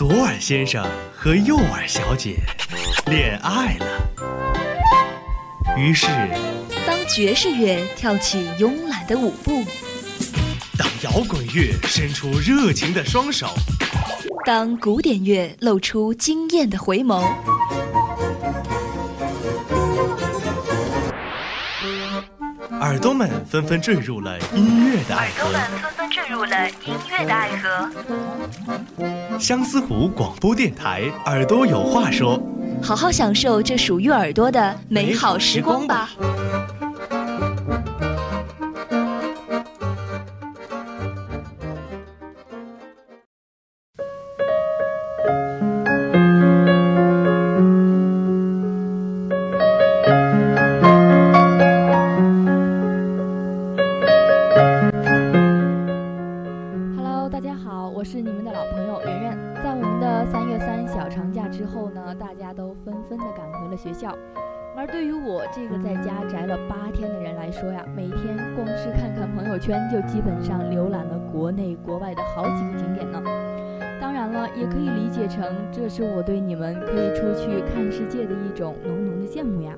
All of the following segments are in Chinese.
左耳先生和右耳小姐恋爱了。于是，当爵士乐跳起慵懒的舞步，当摇滚乐伸出热情的双手，当古典乐露出惊艳的回眸，耳朵们纷纷坠入了音乐的爱河。耳朵们纷纷坠入了音乐的爱河。相思湖广播电台，耳朵有话说。好好享受这属于耳朵的美好时光吧。了八天的人来说呀，每天光是看看朋友圈，就基本上浏览了国内国外的好几个景点呢。当然了，也可以理解成这是我对你们可以出去看世界的一种浓浓的羡慕呀。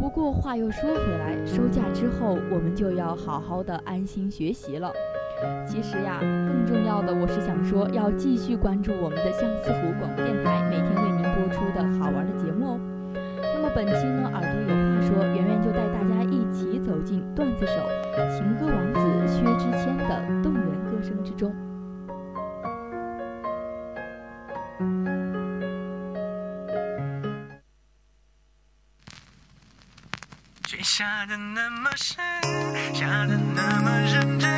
不过话又说回来，收假之后我们就要好好的安心学习了。其实呀，更重要的，我是想说，要继续关注我们的相思湖广播电台，每天为您播出的好玩的节目哦。那么本期呢，耳朵有说，圆圆就带大家一起走进段子手、情歌王子薛之谦的动人歌声之中。下的那么深，下的那么认真，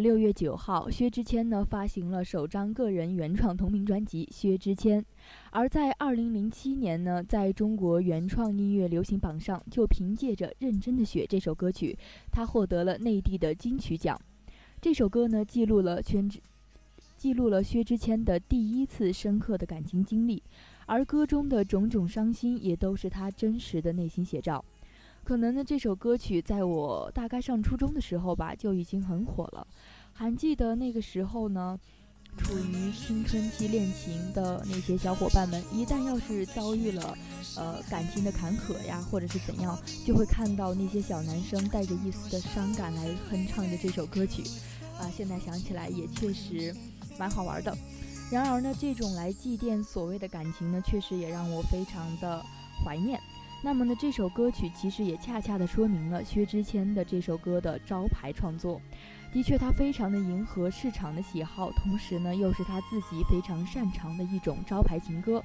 六月九号，薛之谦呢发行了首张个人原创同名专辑《薛之谦》，而在二零零七年呢，在中国原创音乐流行榜上，就凭借着《认真的雪》这首歌曲，他获得了内地的金曲奖。这首歌呢，记录了宣之记录了薛之谦的第一次深刻的感情经历，而歌中的种种伤心，也都是他真实的内心写照。可能呢，这首歌曲在我大概上初中的时候吧，就已经很火了。还记得那个时候呢，处于青春期恋情的那些小伙伴们，一旦要是遭遇了呃感情的坎坷呀，或者是怎样，就会看到那些小男生带着一丝的伤感来哼唱着这首歌曲。啊，现在想起来也确实蛮好玩的。然而呢，这种来祭奠所谓的感情呢，确实也让我非常的怀念。那么呢，这首歌曲其实也恰恰的说明了薛之谦的这首歌的招牌创作。的确，他非常的迎合市场的喜好，同时呢，又是他自己非常擅长的一种招牌情歌。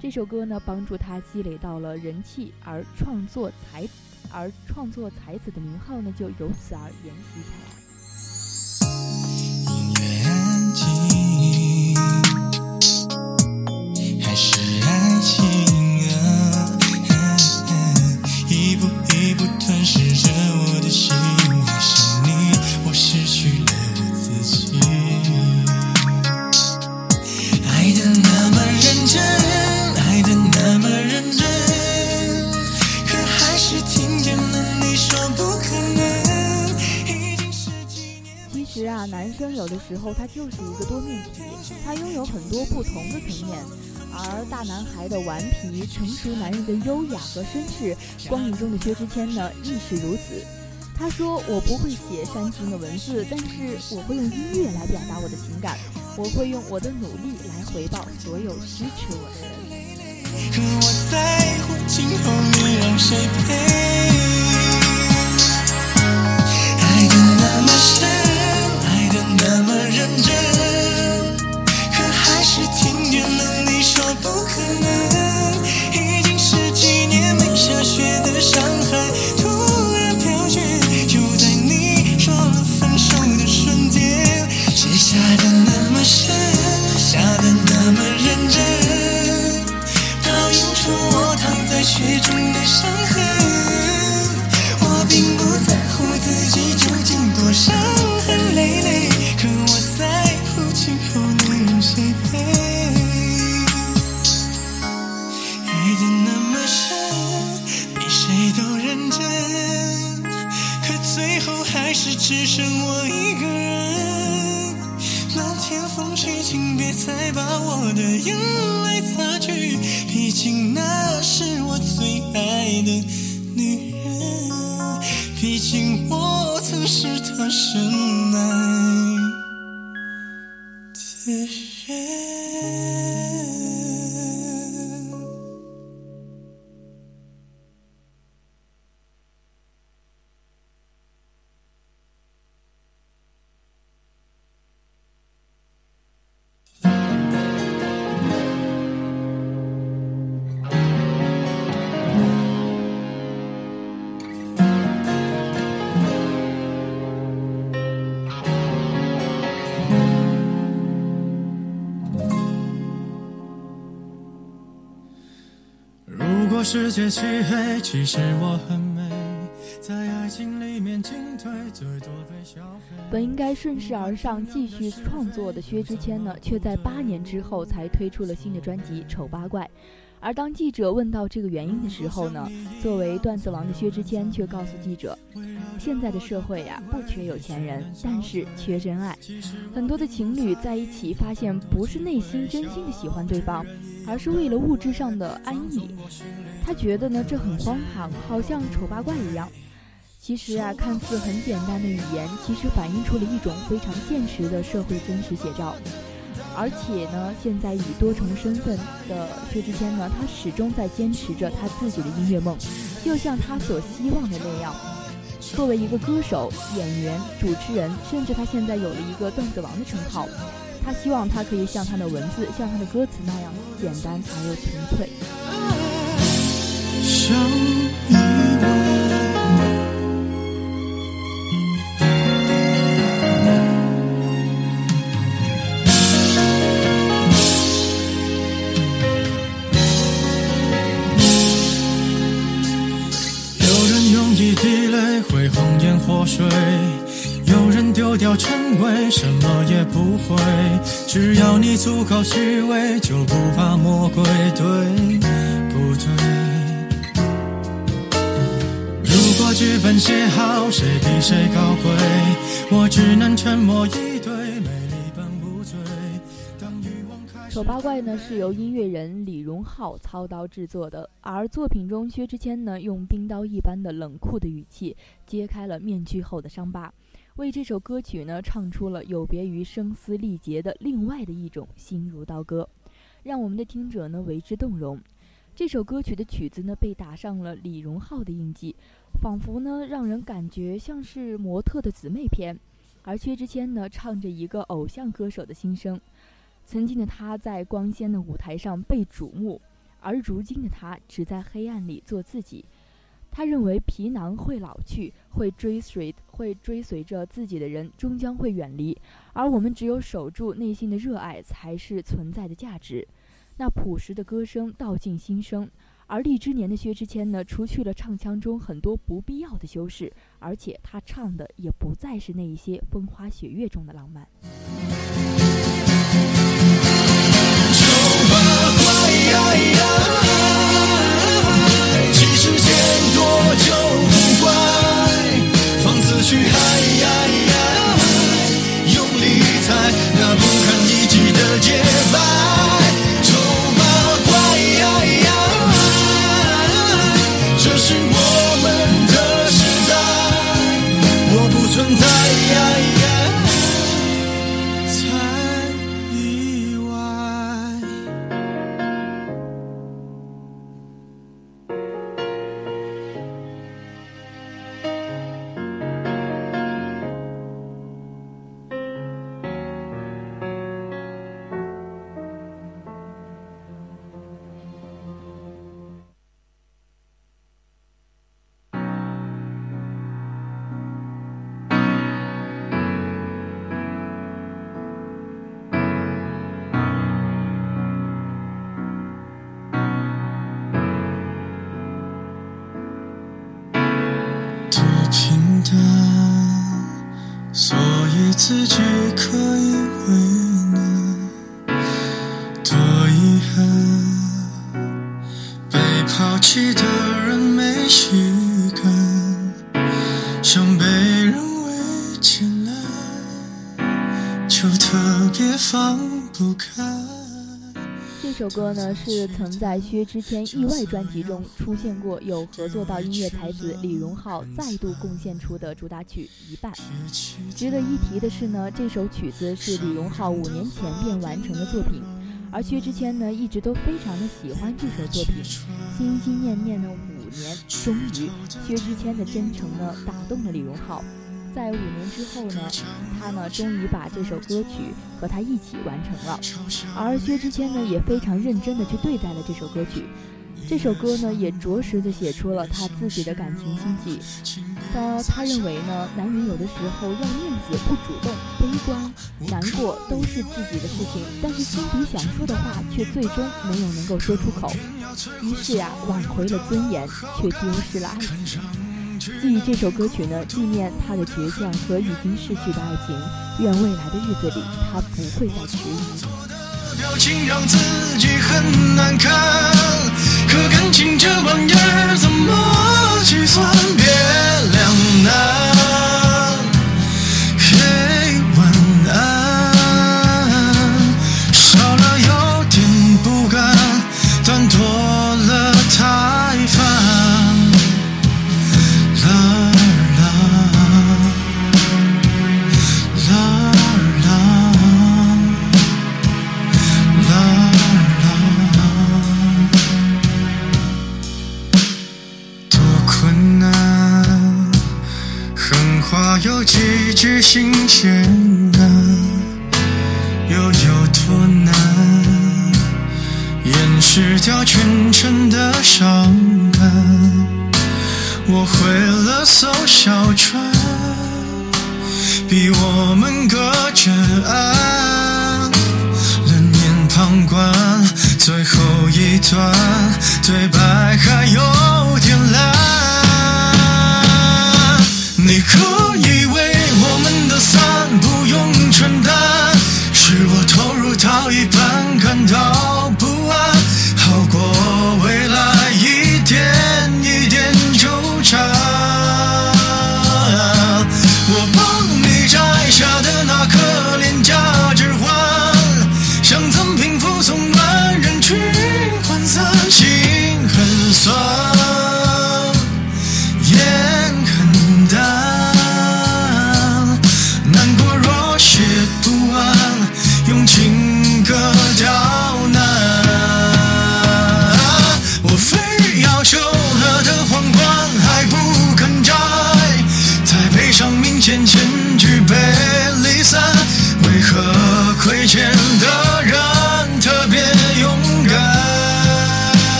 这首歌呢，帮助他积累到了人气，而创作才，而创作才子的名号呢，就由此而沿袭下来。有的时候他就是一个多面体，他拥有很多不同的层面。而大男孩的顽皮，成熟男人的优雅和绅士，光影中的薛之谦呢，亦是如此。他说：“我不会写煽情的文字，但是我会用音乐来表达我的情感，我会用我的努力来回报所有支持我的人。”？世界漆黑，其实我很美，在爱情里面进退，最多被消费。本应该顺势而上继续创作的薛之谦呢，却在八年之后才推出了新的专辑《丑八怪》。而当记者问到这个原因的时候呢，作为段子王的薛之谦却告诉记者：“现在的社会呀，不缺有钱人，但是缺真爱。很多的情侣在一起，发现不是内心真心的喜欢对方，而是为了物质上的安逸。他觉得呢，这很荒唐，好像丑八怪一样。其实啊，看似很简单的语言，其实反映出了一种非常现实的社会真实写照。”而且呢，现在以多重身份的薛之谦呢，他始终在坚持着他自己的音乐梦，就像他所希望的那样。作为一个歌手、演员、主持人，甚至他现在有了一个段子王的称号，他希望他可以像他的文字、像他的歌词那样简单而又纯粹。有人用一滴泪会红颜祸水，掉尘灰，什么也不会。只要你足够虚伪，就不怕魔鬼，对不对？如果剧本写好，谁比谁高贵？我只能沉默以对，美丽本无罪。当欲望开始丑八怪呢是由音乐人李荣浩操刀制作的，而作品中薛之谦呢用冰刀一般的冷酷的语气揭开了面具后的伤疤，为这首歌曲呢唱出了有别于声嘶力竭的另外的一种心如刀割，让我们的听者呢为之动容。这首歌曲的曲子呢被打上了李荣浩的印记，仿佛呢让人感觉像是模特的姊妹篇，而薛之谦呢唱着一个偶像歌手的心声。曾经的他在光鲜的舞台上被瞩目，而如今的他只在黑暗里做自己。他认为皮囊会老去，会追随会追随着自己的人终将会远离，而我们只有守住内心的热爱，才是存在的价值。那朴实的歌声道尽心声，而荔枝年的薛之谦呢，除去了唱腔中很多不必要的修饰，而且他唱的也不再是那一些风花雪月中的浪漫。我就不怪，放肆去爱，用力踩那不堪一击的洁白。所以自己呢是曾在薛之谦意外专辑中出现过，有合作到音乐才子李荣浩再度贡献出的主打曲《一半》。值得一提的是呢，这首曲子是李荣浩五年前便完成的作品，而薛之谦呢一直都非常的喜欢这首作品，心心念念了五年，终于薛之谦的真诚呢打动了李荣浩。在五年之后呢，他呢终于把这首歌曲和他一起完成了，而薛之谦呢也非常认真的去对待了这首歌曲，这首歌呢也着实的写出了他自己的感情心迹。他他认为呢，男人有的时候要面子不主动，悲观、难过都是自己的事情，但是心底想说的话却最终没有能够说出口，于是呀挽回了尊严，却丢失了爱情。基于这首歌曲呢，纪念他的倔强和已经逝去的爱情，愿未来的日子里他不会再迟疑。表情让自己很难看，可感情这玩意儿怎么计算？别两难，最后一段对白很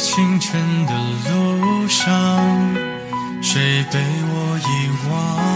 清晨的路上，谁被我遗忘？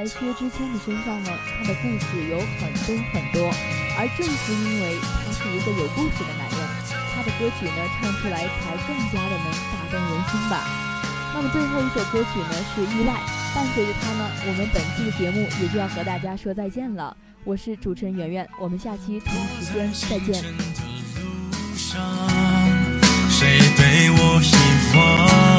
在薛之谦的身上呢，他的故事有很多很多，而正是因为他是一个有故事的男人，他的歌曲呢唱出来才更加的能打动人心吧。那么最后一首歌曲呢是《意外》，伴随着他呢，我们本期的节目也就要和大家说再见了。我是主持人圆圆，我们下期同一时间再见。谁被我遗忘？